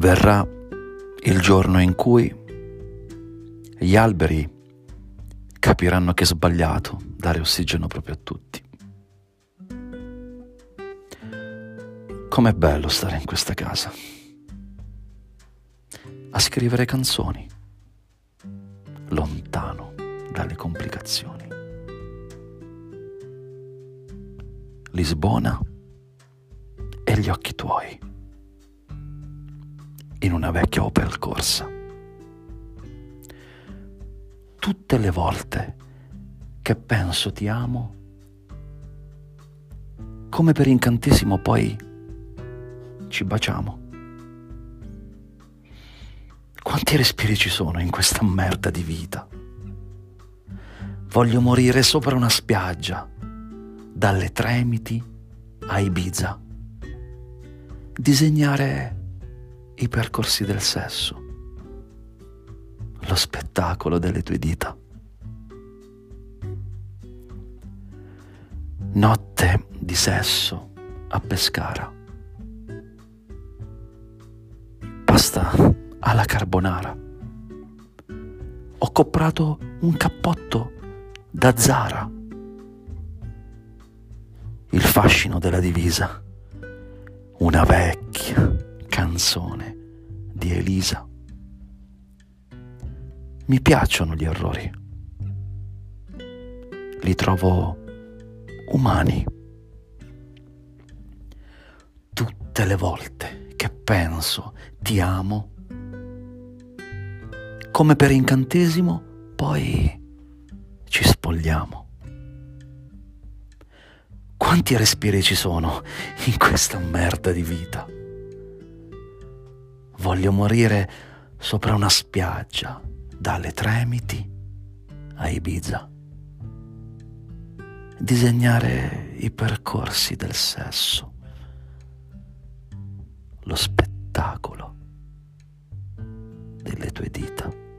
Verrà il giorno in cui gli alberi capiranno che è sbagliato dare ossigeno proprio a tutti. Com'è bello stare in questa casa, a scrivere canzoni, lontano dalle complicazioni. Lisbona e gli occhi tuoi in una vecchia Opel Corsa. Tutte le volte che penso ti amo, come per incantesimo poi ci baciamo. Quanti respiri ci sono in questa merda di vita? Voglio morire sopra una spiaggia, dalle Tremiti a Ibiza. Disegnare i percorsi del sesso, lo spettacolo delle tue dita. Notte di sesso a Pescara. Pasta alla carbonara. Ho comprato un cappotto da Zara. Il fascino della divisa. Una vecchia canzone di Elisa. Mi piacciono gli errori. Li trovo umani. Tutte le volte che penso ti amo, come per incantesimo, poi ci spogliamo. Quanti respiri ci sono in questa merda di vita? Voglio morire sopra una spiaggia, dalle Tremiti a Ibiza. Disegnare i percorsi del sesso, lo spettacolo delle tue dita.